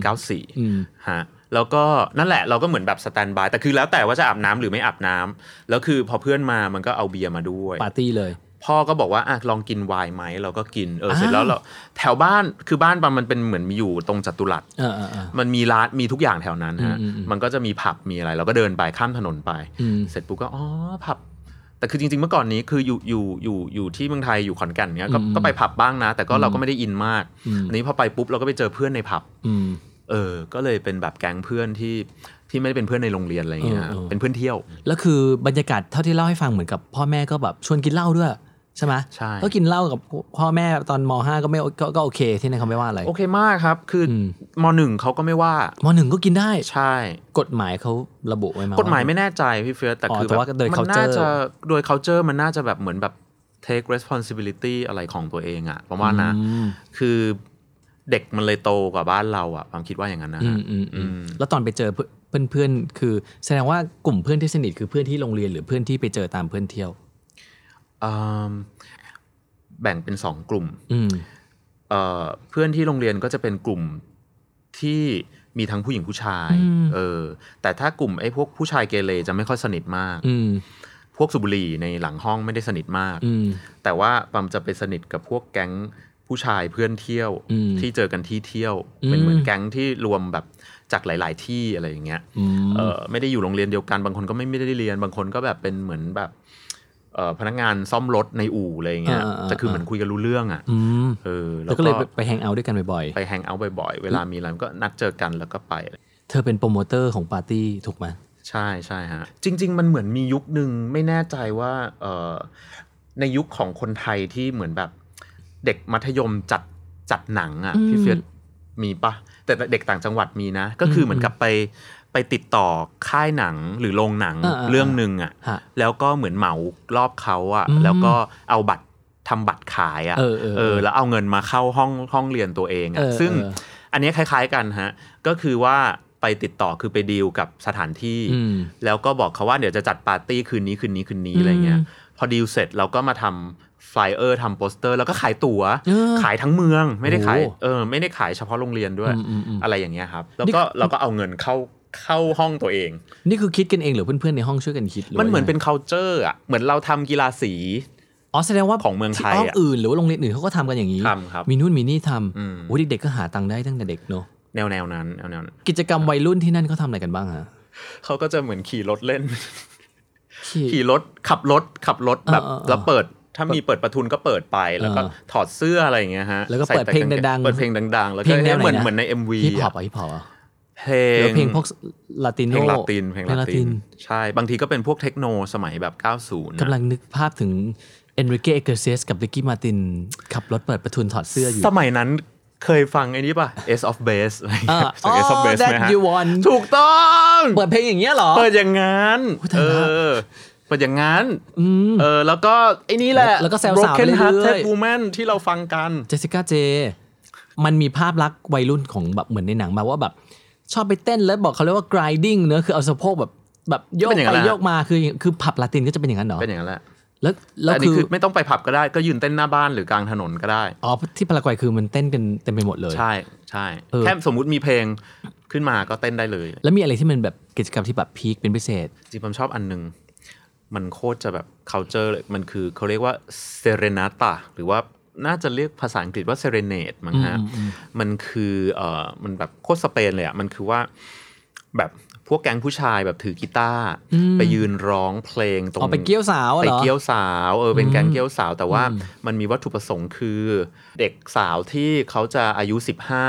อืม94ฮะแล้วก็นั่นแหละเราก็เหมือนแบบ standby แต่คือแล้วแต่ว่าจะอาบน้ำหรือไม่อาบน้ำแล้วคือพอเพื่อนมามันก็เอาเบียร์มาด้วยปาร์ตี้เลย พ่อก็บอกว่าอะลองกินไวน์ไหมเราก็กินเออเสร็จอ้าวแล้วเราแถวบ้านคือบ้านปามันเป็นเหมือนมีอยู่ตรงจัตุรัสเออเออเออมันมีร้านมีทุกอย่างแถวนั้นฮะอืมอืมอืมมันก็จะมีผับมีอะไร เราก็เดินไปข้ามถนนไปอืมเสร็จปุ๊บก็อ๋อผับ แต่คือจริงๆเมื่อก่อนนี้คืออยู่อยู่อยู่อยู่ที่เมืองไทยอยู่ขอนแก่นเนี้ยก็อืมก็ไปผับบ้างนะ แต่ก็เราก็ไม่ได้อินมากอืมอันนี้พอไปปุ๊บเราก็ไปเจอเพื่อนในผับอืมเออ ก็เลยเป็นแบบแก๊งเพื่อนที่ที่ไม่ได้เป็นเพื่อนในโรงเรียนอะไรอย่างเงี้ยเออเออเป็นเพื่อนเที่ยว แล้วคือบรรยากาศเท่าที่เล่าให้ฟังเหมือนกับ พ่อแม่ก็แบบชวนกินเหล้าด้วย ใช่ไหมใช่ก็กินเหล้ากับพ่อแม่ตอนมห้าก็ไม่ก็ก็โอเคที่นั่นเขาไม่ว่าอะไร โอเคมากครับ คืออมมหนึ่งเขาก็ไม่ว่ามหนึ่งก็กินได้ ใช่ กฎหมายเขาระบุไว้ไหมกฎหมายว่ไม่แน่ใจพี่เฟียสแต่อ๋อคือแต่แบบว่าโดยมัน culture น่าจะโดย culture มันน่าจะแบบเหมือนแบบ take responsibility อะไรของตัวเองอะประมาณนะอืมคือเด็กมันเลยโตกว่าบ้านเราอะความคิดว่าอย่างนั้นนะอืฮะมอืมอืมอืมแล้วตอนไปเจอเพื่อนเพื่อนๆคือ แสดงว่ากลุ่มเพื่อนที่สนิทคือเพื่อนที่โรงเรียนหรือเพื่อนที่ไปเจอตามเพื่อนเที่ยวอืม แบ่งเป็นสองกลุ่มอืมเอ่อเพื่อนที่โรงเรียนก็จะเป็นกลุ่มที่มีทั้งผู้หญิงผู้ชายอืมเออแต่ถ้ากลุ่มไอ้พวกผู้ชายเกเรจะไม่ค่อยสนิทมากอืมพวกสูบบุหรี่ในหลังห้องไม่ได้สนิทมากอืมแต่ว่าปั๊มจะไปสนิทกับพวกแก๊งผู้ชายเพื่อนเที่ยวอืมที่เจอกันที่เที่ยวอืมเป็นเหมือนแก๊งที่รวมแบบจากหลาย ๆ ที่อะไรอย่างเงี้ยอืมเออไม่ได้อยู่โรงเรียนเดียวกันบางคนก็ไม่ไม่ได้เรียนบางคนก็แบบเป็นเหมือนแบบเอ่อ พนักงานซ่อมรถในอู่อะไรอย่างเงี้ยอ่าอ่าแต่คือเหมือนคุยกันรู้เรื่องอะอืมเออแล้วก็เลยไปแฮงเอาท์ด้วยกันบ่อยไปแฮงเอาท์บ่อยๆ เวลามีอะไรก็นัดเจอกันแล้วก็ไปๆเธอเป็นโปรโมเตอร์ของปาร์ตี้ถูกไหมใช่ใช่ฮะ จริง ๆ มันเหมือนมียุคหนึ่งไม่แน่ใจว่าเอ่อในยุคของคนไทยที่เหมือนแบบเด็กมัธยมจัดจัดหนังอะอืมพี่เฟียสมีปะแต่เด็กต่างจังหวัดมีนะ ก็คือเหมือนกับไป ไปติดต่อค่ายหนังหรือโรงหนังอ่าๆเรื่องหนึ่งอะฮะแล้วก็เหมือนเหมารอบเขาอะอืมแล้วก็เอาบัตรทำบัตรขายอะเออเออเออ แล้วเอาเงินมาเข้าห้องห้องเรียนตัวเองเออะอซึ่งเอออันนี้คล้าย ๆกันฮะ ก็คือว่าไปติดต่อคือไปดีลกับสถานที่อืมแล้วก็บอกเขาว่าเดี๋ยวจะจัดปาร์ตี้คืนนี้คืนนี้คืนนี้อืมอะไรเงี้ยพอดีลเสร็จเราก็มาทำ flyer ทำโปสเตอร์ แล้วก็ขายตั๋วเออขายทั้งเมืองไม่ได้ขายโอ้เออไม่ได้ขายเฉพาะโรงเรียนด้วยอืมอืมอืมอะไรอย่างเงี้ยครับ แล้วนี่ก็เราก็เอาเงินเข้า เข้าห้องตัวเอง นี่คือคิดกันเองหรือเพื่อนๆในห้องช่วยกันคิดรืมันเหมือนว่าเป็น culture อะเหมือนเราทำกีฬาสีอ๋อแสดงว่าของเมืองไทยที่ห้องอะอื่นหรือว่าโรงเรียนอื่นเขาก็ทำกันอย่างนี้ทำครับมีนู่นมีนี่ทอืมำโอ้เด็กๆก็หาตังค์ได้ตั้งแต่เด็กเนอะแนวแนวนั้นแนวแนวนั้นกิจกรรมวัยรุ่นที่นั่นเขาทำอะไรกันบ้างฮะเขาก็จะเหมือนขี่รถเล่น ขี่ขี่รถขับรถขับรถแบบเออเออเออแล้วเปิดถ้ามีเปิดประทุนก็เปิดไปแล้วก็เออถอดเสื้ออะไรอย่างเงี้ยฮะแล้วก็ใส่เปิดแต่เพลงกาเกดังๆเปิดเพลงดังๆ แล้วเพลก็งแนวไหนเหมือนนะเหมือนใน MV ฮิปฮอปอะอะฮิปฮอปอะ เพลหรืองว่าเพลงพวกลาติโนเพลงลาตินเพลงเพลงลาลาติตินนใช่ บางทีก็เป็นพวกเทคโนสมัยแบบ 90นะกำลังนึกภาพถึงเอนริเกอิเกลเซียสกับริกกี้มาร์ติน ขับรถเปิดประทุนถอดเสื้ออยู่ สมัยนั้นเคยฟังไอ้นี้ป่ะ S of Base อะไรอย่างอ่าเงี้ยจาก S of Base that ไหมฮะ you want ถูกต้อง เปิดเพลงอย่างเงี้ยเหรอ เปิดอย่างงั้นอุ๊ยตายเอละอเปิดอย่างงั้นอืมเออแล้วก็ไอ้นี้แหละ แล้วก็แซวสาว Broken ไปเรื่อยๆ Hearted Woman ที่เราฟังกันเจสสิก้าเจ มันมีภาพลักษณ์วัยรุ่นของแบบเหมือนในหนังมาว่าแบบ ชอบไปเต้นแล้วบอกเขาเรียกว่า grinding เนอะคือเอาสะโพกแบบแบบโยกเป็นอย่างนั้ไปนแหละโยกมาคือคือผับลาตินก็จะเป็นอย่างนั้นเหรอเป็นอย่างนั้นแหละแล้วแล้แต่วอันนี้คือคือไม่ต้องไปผับก็ได้ก็ยืนเต้นหน้าบ้านหรือกลางถนนก็ได้อ๋อที่พารากวัยคือมันเต้นกันเต็มไปหมดเลยใช่ใช่เออแค่สมมุติมีเพลงขึ้นมาก็เต้นได้เลย แล้วมีอะไรที่มันแบบกิจกรรมที่แบบพีคเป็นพิเศษจริงๆผมชอบอันหนึง มันโคตรจะแบบ culture เลยมันคือเขาเรียกว่า serenata หรือว่า น่าจะเรียกภาษาอังกฤษว่า serenade มั้งฮะมันคือเอ่อมันแบบโคตรสเปนเลยอะมันคือว่าแบบพ วกแก๊งผู้ชายแบบถือกีตาร์ไปยืนร้องเพลงตรงอ๋อไปเกี้ยวสาวอะไปเหรอเกี้ยวสาวเออเป็นแก๊งเกี้ยวสาว แต่ว่ามันมีวัตถุประสงค์คือเด็กสาวที่เขาจะอายุอ่า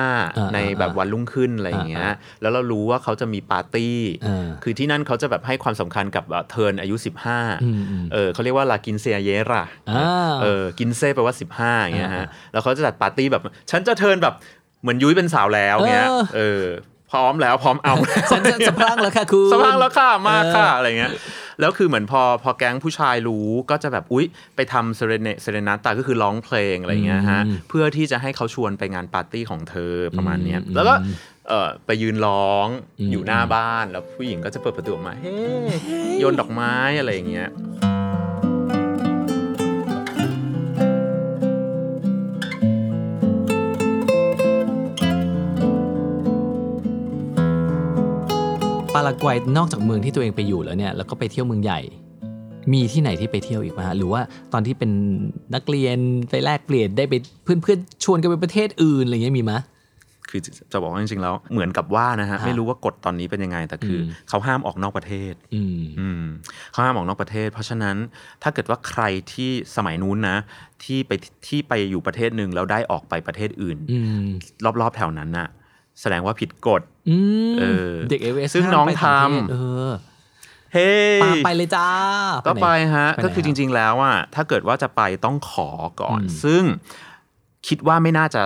15 ในแบบวันรุ่งขึ้นอะไรอย่างเงี้ยแล้วเรารู้ว่าเขาจะมีปาร์ตี้อ่าคือที่นั่นเขาจะแบบให้ความสำคัญกับ turn อายุอืมอืม15เออเขาเรียกว่า la quinceañera อ่าเออ quince แปลว่า 15อย่างเงี้ยฮะแล้วเขาจะจัดปาร์ตี้แบบ ฉันจะ turn แบบเหมือนยุ้ยเป็นสาวแล้วเงี้ยเออเออ พร้อมแล้วพร้อมเอาฉันจะสะพรั่งแล้วค่ะคุณสะพรั่งแล้วค่ะมาค่ะอะไรเงี้ยแล้วคือเหมือนพอพอแก๊งผู้ชายรู้ก็จะแบบอุ๊ย ไปทำเซเรเนเซเรนาตาก็คือร้องเพลงอะไรเงี้ยฮะอืมเพื่อที่จะให้เขาชวนไปงานปาร์ตี้ของเธอประมาณเนี้ยอืมแล้วก็เออไปยืนร้องอืมอยู่หน้าบ้านแล้วผู้หญิงก็จะเปิดประตูออกมาเฮ้โยนดอกไม้อะไรอย่างเงี้ย ปารากวัยนอกจากเมืองที่ตัวเองไปอยู่แล้วเนี่ยแล้วก็ไปเที่ยวเมืองใหญ่ มีที่ไหนที่ไปเที่ยวอีกไหมฮะหรือว่าตอนที่เป็นนักเรียนไปแลกเปลี่ยนได้ไปเพื่อนๆชวนกันไปประเทศอื่นอะไรเงี้ยมีไหมคือจะบอกว่าจริงๆแล้วเหมือนกับว่านะฮะฮะไม่รู้ว่ากฎตอนนี้เป็นยังไงแต่คืออมเขาห้ามออกนอกประเทศอืมอืมเขาห้ามออกนอกประเทศ เพราะฉะนั้นถ้าเกิดว่าใครที่สมัยนู้นนะ ที่ไปที่ไปอยู่ประเทศหนึ่งแล้วได้ออกไปประเทศอื่นอืมรอบๆแถวนั้นน่ะ แสดงว่าผิดกฎอืมเออเด็กเอเวสซึ่งน้องทำเออเฮ้ปาไปเลยจ้า ก็ไปฮะไปไหนก็คือจริง ๆ แล้วอะถ้าเกิดว่าจะไปต้องขอก่อนอืมซึ่งคิดว่าไม่น่าจะ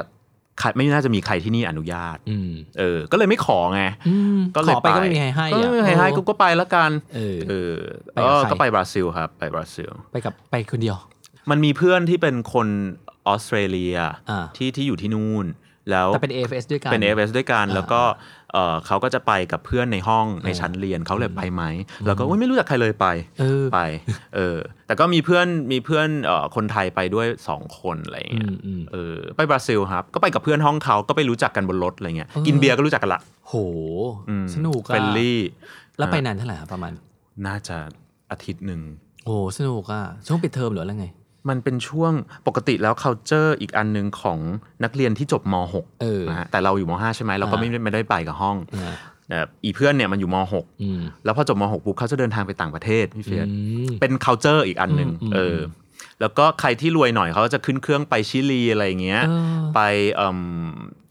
ใครไม่น่าจะมีใครที่นี่อนุญาตอืมเออ ก็เลยไม่ขอไงอืมก็เลยขอไปก็ไม่มีใครให้ก็อะไม่มีใครให้กูก็ไปแล้วกันเออเออไปกับเออใครก็ไปบราซิลครับ ไปบราซิล ไปกับไปคนเดียว มันมีเพื่อนที่เป็นคนออสเตรเลียอ่าที่ที่อยู่ที่นู่น แล้วแต่เป็น AFS ด้วยกันเป็น AFS ด้วยกันอ่าแล้วก็เออเขาก็จะไปกับเพื่อนในห้องในเออชั้นเรียนเขาเลยไปไหมแล้วก็อุ๊ยไม่รู้จักใครเลยไปเออไปเออแต่ก็มีเพื่อนมีเพื่อนเอ่อคนไทยไปด้วยสองคนอะไรอย่างอืเงี้ยมอืมเออไปบราซิลครับ ก็ไปกับเพื่อนห้องเขาก็ไปรู้จักกันบนรถอะไรเงี้ยเออกินเบียร์ก็รู้จักกันละโหอืมสนุกอะ friendly แล้วไปนานเท่าไหร่อะประมาณ น่าจะอาทิตย์หนึ่งโอ้สนุกอะช่วงปิดเทอมเหรืออะไรไง มันเป็นช่วงปกติแล้ว culture อีกอันหนึ่งของนักเรียนที่จบมเออ .6 นะฮะแต่เราอยู่ม .5 ใช่ไหมเราก็ไม่ได้ไม่ได้ไปกับห้องอ่าแต่อีเพื่อนเนี่ยมันอยู่มอืม .6 แล้วพอจบม .6 ปุ๊บเขาจะเดินทางไปต่างประเทศพี่เฟียสอืมเป็น culture อีกอันหนึ่งอืมเออแล้วก็ใครที่รวยหน่อยเขาก็จะขึ้นเครื่องไปชิลีอะไรอย่างเงี้ยเออไปเอิ่ม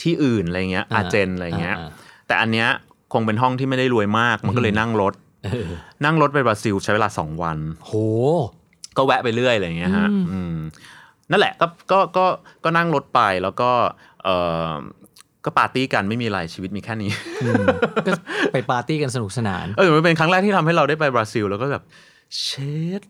ที่อื่นอะไรเงี้ยอ่าอาร์เจนอะไรเงี้ยอ่าแต่อันเนี้ยคงเป็นห้องที่ไม่ได้รวยมาก มันก็เลยนั่งรถเออนั่งรถไปบราซิลใช้เวลาสองวัน โห ก็แวะไปเรื่อยอะไรอย่างเงี้ยฮะอืมอืมนั่นแหละก็ก็ก็ก็นั่งรถไปแล้วก็เออก็ปาร์ตี้กันไม่มีอะไรชีวิตมีแค่นี้อืมก็ไปปาร์ตี้กันสนุกสนานเออมันเป็นครั้งแรกที่ทำให้เราได้ไปบราซิล แล้วก็แบบเชด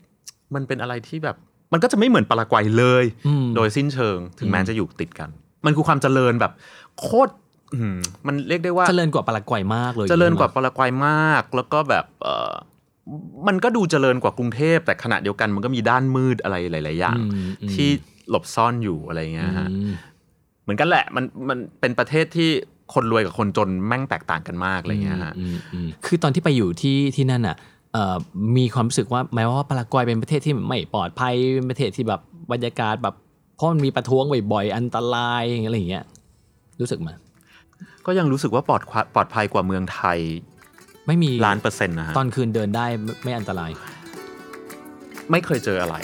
มันเป็นอะไรที่แบบ มันก็จะไม่เหมือนปารากวัยเลยอืมโดยสิ้นเชิงถึงแม้จะอยู่ติดกัน มันคือความเจริญแบบ โคตรอืมมันเรียกได้ว่าเจริญกว่าปารากวัยมากเลยเจริญกว่าปารากวัยมาก แล้วก็แบบเออ มันก็ดูเจริญกว่ากรุงเทพ แต่ขณะเดียวกันมันก็มีด้านมืดอะไรหลาย ๆ อย่างอืมอืมที่หลบซ่อนอยู่อะไรเงี้ยฮะอืมเหมือนกันแหละมันมันเป็นประเทศที่คนรวยกับคนจนแม่งแตกต่างกันมากอะไรเงี้ยฮะอืมอืมคือตอนที่ไปอยู่ที่ที่นั่นอะเอ่อมีความรู้สึกว่าแม้ว่าปารากวัยเป็นประเทศที่ไม่ปลอดภัยเป็นประเทศที่แบบบรรยากาศแบบเพราะมันมีประท้วงบ่อยๆอันตรายอะไรอย่างเงี้ยรู้สึกไหมก็ยังรู้สึกว่าปลอดควปลอดภัยกว่าเมืองไทย ไม่มีล้านเปอร์เซ็นต์นะฮะตอนคืนเดินได้ไม่ไม่อันตราย ไม่เคยเจออะไร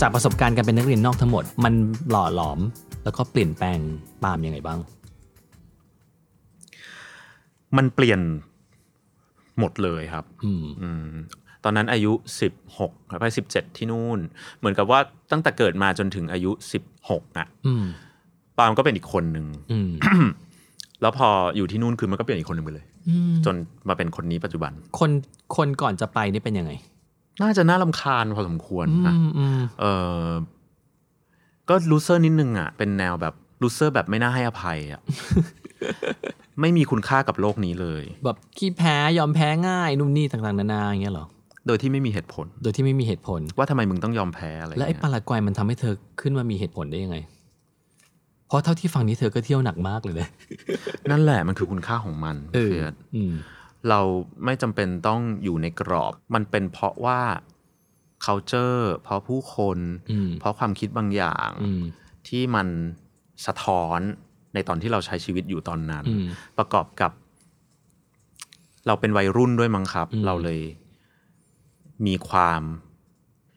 จากประสบการณ์การเป็นนักเรียนนอกทั้งหมด มันหล่อหลอม แล้วก็เปลี่ยนแปลงปาล์มยังไงบ้าง มันเปลี่ยนหมดเลยครับ อืมอืมตอนนั้นอายุ 16ครับไป17 ที่นู่น เหมือนกับว่าตั้งแต่เกิดมาจนถึงอายุ 16อะอืม ปาล์มก็เป็นอีกคนหนึ่งอืมแล้วพออยู่ที่นู่นคือมันก็เปลี่ยนอีกคนหนึ่งไปเลยอืมจนมาเป็นคนนี้ปัจจุบัน คนคนก่อนจะไปนี่เป็นยังไง น่าจะน่าลำคาญพอสมควรอืนะมอืมเออก็ลูเซอร์นิดนึงอะ เป็นแนวแบบloser แบบไม่น่าให้อภัยอะไม่มีคุณค่ากับโลกนี้เลย แบบขี้แพ้ยอมแพ้ง่ายนู่นนี่ต่างๆนานาอย่างเงี้ยเหรอโดยที่ไม่มีเหตุผล โดยที่ไม่มีเหตุผล ว่าทำไมมึงต้องยอมแพ้อะไร และไอ้เงี้ยปารากวัยมันทำให้เธอขึ้นมามีเหตุผลได้ยังไงเพ ราะเท่าที่ฟังนี้เธอก็เที่ยวหนักมากเลยนะนั่นแหละมันคือคุณค่าของมันเออเฟียสอืมเราไม่จำเป็นต้องอยู่ในกรอบ มันเป็นเพราะว่า culture เพราะผู้คนอืมเพราะความคิดบางอย่างอืมที่มันสะท้อนในตอนที่เราใช้ชีวิตอยู่ตอนนั้นอืมประกอบกับ เราเป็นวัยรุ่นด้วยมั้งครับอืมเราเลยมีความ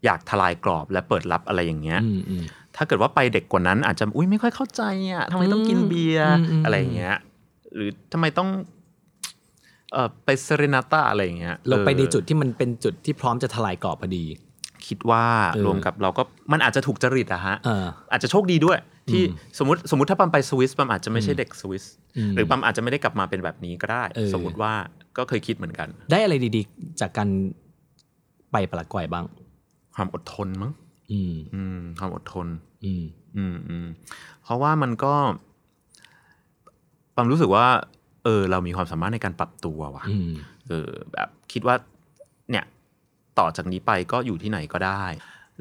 อยากทลายกรอบและเปิดรับอะไรอย่างเงี้ยอืมอืม ถ้าเกิดว่าไปเด็กกว่านั้น อาจจะอุ้ยไม่ค่อยเข้าใจอะทำไมต้องกินเบียร์อืมอืมอะไรอย่างเงี้ย หรือทำไมต้องเออไปเซเรนาต้าอะไรอย่างเงี้ยเราไปออในจุดที่มันเป็นจุดที่พร้อมจะทลายกรอบพอดี คิดว่าเออรวมกับเราก็มันอาจจะถูกจริตอะฮะเอออาจจะโชคดีด้วย ที่สมมติสมมติถ้าปั๊มไปสวิสปั๊มอาจจะไม่ใช่เด็กสวิสอืมหรือปั๊มอาจจะไม่ได้กลับมาเป็นแบบนี้ก็ได้เออสมมติว่าก็เคยคิดเหมือนกัน ได้อะไรดีๆ จากการไปปารากวัยบ้าง ความอดทนมั้ง อืม อืมความอดทน อืม อืมอืมเพราะว่ามันก็ปั๊มรู้สึกว่า เออ เรามีความสามารถในการปรับตัวว่ะอืม เออ แบบคิดว่า เนี่ย ต่อจากนี้ไปก็อยู่ที่ไหนก็ได้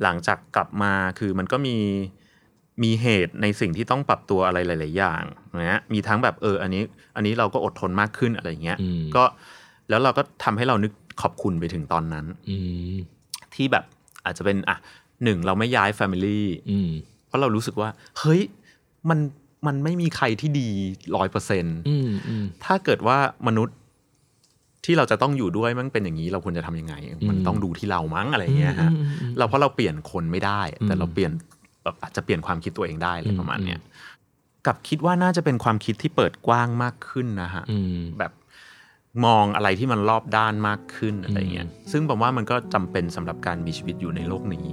หลังจากกลับมาคือมันก็มีมีเหตุในสิ่งที่ต้องปรับตัวอะไรหลาย ๆ อย่างนะฮะมีทั้งแบบเออ อันนี้ อันนี้เราก็อดทนมากขึ้นอะไรเงี้ย อืม ก็แล้วเราก็ทำให้เรานึกขอบคุณไปถึงตอนนั้น อืม ที่แบบอาจจะเป็นอะ หนึ่งเราไม่ย้ายแฟมิลี่อืมเพราะเรารู้สึกว่า เฮ้ยมันมันไม่มีใครที่ดีร้อยเปอร์เซ็นต์อืมอืม ถ้าเกิดว่ามนุษย์ที่เราจะต้องอยู่ด้วยมันเป็นอย่างนี้เราควรจะทำยังไง มันต้องดูที่เรามั้งอะไรเงี้ยฮะเราเพราะเราเปลี่ยนคนไม่ได้ แต่เราเปลี่ยนแบบอาจจะเปลี่ยนความคิดตัวเองได้อะไรประมาณเนี้ยกับคิดว่าน่าจะเป็นความคิดที่เปิดกว้างมากขึ้นนะฮะอืม แบบ มองอะไรที่มันรอบด้านมากขึ้นอะไรเงี้ยซึ่งผมว่ามันก็จำเป็นสำหรับการมีชีวิตอยู่ในโลกนี้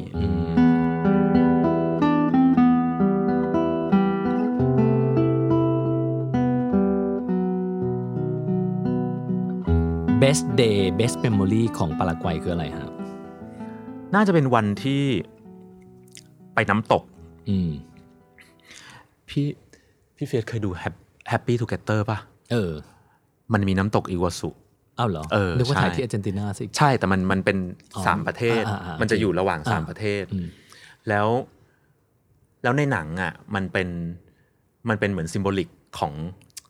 best day best memory ของปารากวัยคืออะไรฮะน่าจะเป็นวันที่ไปน้ำตก อืมพี่พี่เฟียสเคยดู Happy Together ป่ะ เออ มันมีน้ำตกอีกวาซูเอ้าเหรอเออนึกว่าใช่ถ่ายที่อาร์เจนตินาสิใช่แต่มันมันเป็นอ๋อสามประเทศอ่าอ่าอ่ามันจะอยู่ระหว่างอ่าสามประเทศอืมแล้ว แล้วในหนังอะ มันเป็นมันเป็นเหมือน symbolicของ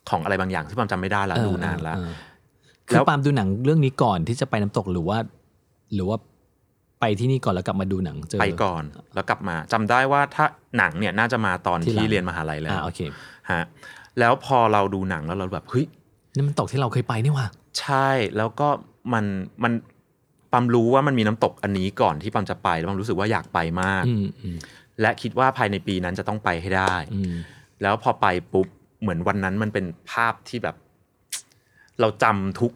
ของอะไรบางอย่างที่ผมจำไม่ได้ละเออดูนานละเออแล้คือวปาล์มดูหนังเรื่องนี้ก่อนที่จะไปน้ำตกหรือว่า หรือว่าไปที่นี่ก่อนแล้วกลับมาดูหนังเจอไปก่อนแล้วกลับมาจำได้ว่าถ้าหนังเนี่ยน่าจะมาตอนที่หลัที่งเรียนมหาลัยแล้วอ่าโอเคฮะแล้วพอเราดูหนังแล้วเราแบบเฮ้ย นี่มันตกที่เราเคยไปนี่หว่าใช่แล้วก็มันมันปั๊มรู้ว่ามันมีน้ำตกอันนี้ก่อนที่ปั๊มจะไปแล้วปั๊มรู้สึกว่าอยากไปมากอืมอืมและคิดว่าภายในปีนั้นจะต้องไปให้ได้อืมแล้วพอไปปุ๊บเหมือนวันนั้นมันเป็นภาพที่แบบ เราจำทุก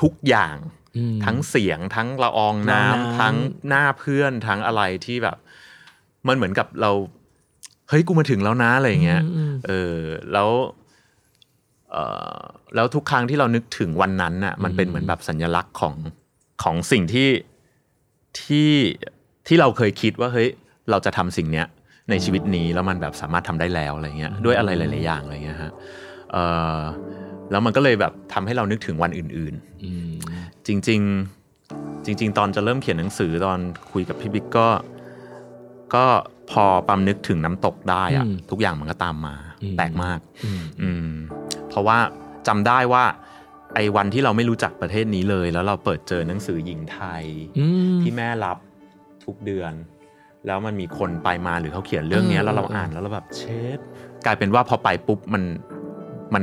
ทุกอย่างอืมทั้งเสียงทั้งละอองละอองน้ำน้ำทั้งหน้าเพื่อนทั้งอะไรที่แบบ มันเหมือนกับเราเฮ้ยกูมาถึงแล้วนะอะไรอย่างเงี้ยอืมเออแล้วเออ แล้วทุกครั้งที่เรานึกถึงวันนั้นน่ะมันเป็นเหมือนแบบสัญลักษณ์ของของสิ่งที่ที่ที่เราเคยคิดว่าเฮ้ยเราจะทำสิ่งเนี้ยในชีวิตนี้แล้วมันแบบสามารถทำได้แล้วอะไรเงี้ยด้วยอะไรหลาย ๆ อย่างอะไรเงี้ยฮะเออแล้วมันก็เลยแบบทำให้เรานึกถึงวันอื่นๆอืมจริง ๆ จริง ๆ ตอนจะเริ่มเขียนหนังสือตอนคุยกับพี่บิ๊กก็ก็พอปั๊มนึกถึงน้ำตกได้อะอืมทุกอย่างมันก็ตามมาอืมแปลกมาก อืมอืมเพ ราะว่าจำได้ว่าไอ้วันที่เราไม่รู้จักประเทศนี้เลย แล้วเราเปิดเจอหนังสือหญิงไทยอืมที่แม่รับทุกเดือน แล้วมันมีคนไปมาหรือเขาเขียนเรื่องเนี้ยเออแล้วเราเอออ่านแล้วเราแบบเชดกลายเป็นว่าพอไปปุ๊บมันมัน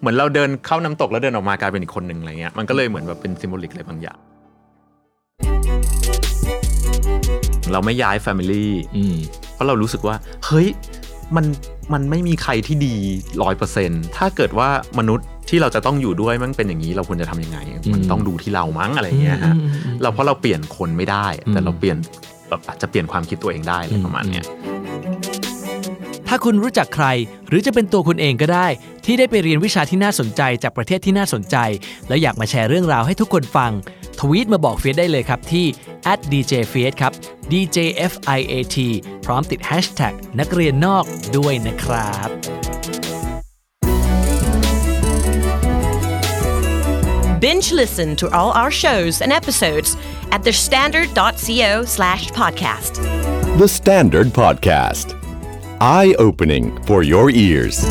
เหมือนเราเดินเข้าน้ำตกแล้วเดินออกมากลายเป็นอีกคนหนึ่งอะไรเงี้ยมันก็เลยเหมือนแบบเป็นซิมโบลิกอะไรบางอย่างเราไม่ย้ายแฟมิลี่อืมเพราะเรารู้สึกว่า เฮ้ย มันมันไม่มีใครที่ดีร้อยเปอร์เซ็นถ้าเกิดว่ามนุษย์ที่เราจะต้องอยู่ด้วยมันเป็นอย่างนี้เราควรจะทำยังไง มันต้องดูที่เรามั้งอะไรเงี้ยฮะอืมอืมอืมเราเพราะเราเปลี่ยนคนไม่ได้ แต่อืมเราเปลี่ยนแบบอาจจะเปลี่ยนความคิดตัวเองได้อะไรประมาณเนี้ยถ้าคุณรู้จักใครหรือจะเป็นตัวคุณเองก็ได้ ที่ได้ไปเรียนวิชาที่น่าสนใจจากประเทศที่น่าสนใจ แล้วอยากมาแชร์เรื่องราวให้ทุกคนฟัง ทวีตมาบอกเฟียสได้เลยครับที่ @djfiat ครับ djfiat พร้อมติด hashtag นักเรียนนอกด้วยนะครับ Binge listen to all our shows and episodes at thestandard.co slash podcast. The Standard Podcast. Eye opening for your ears.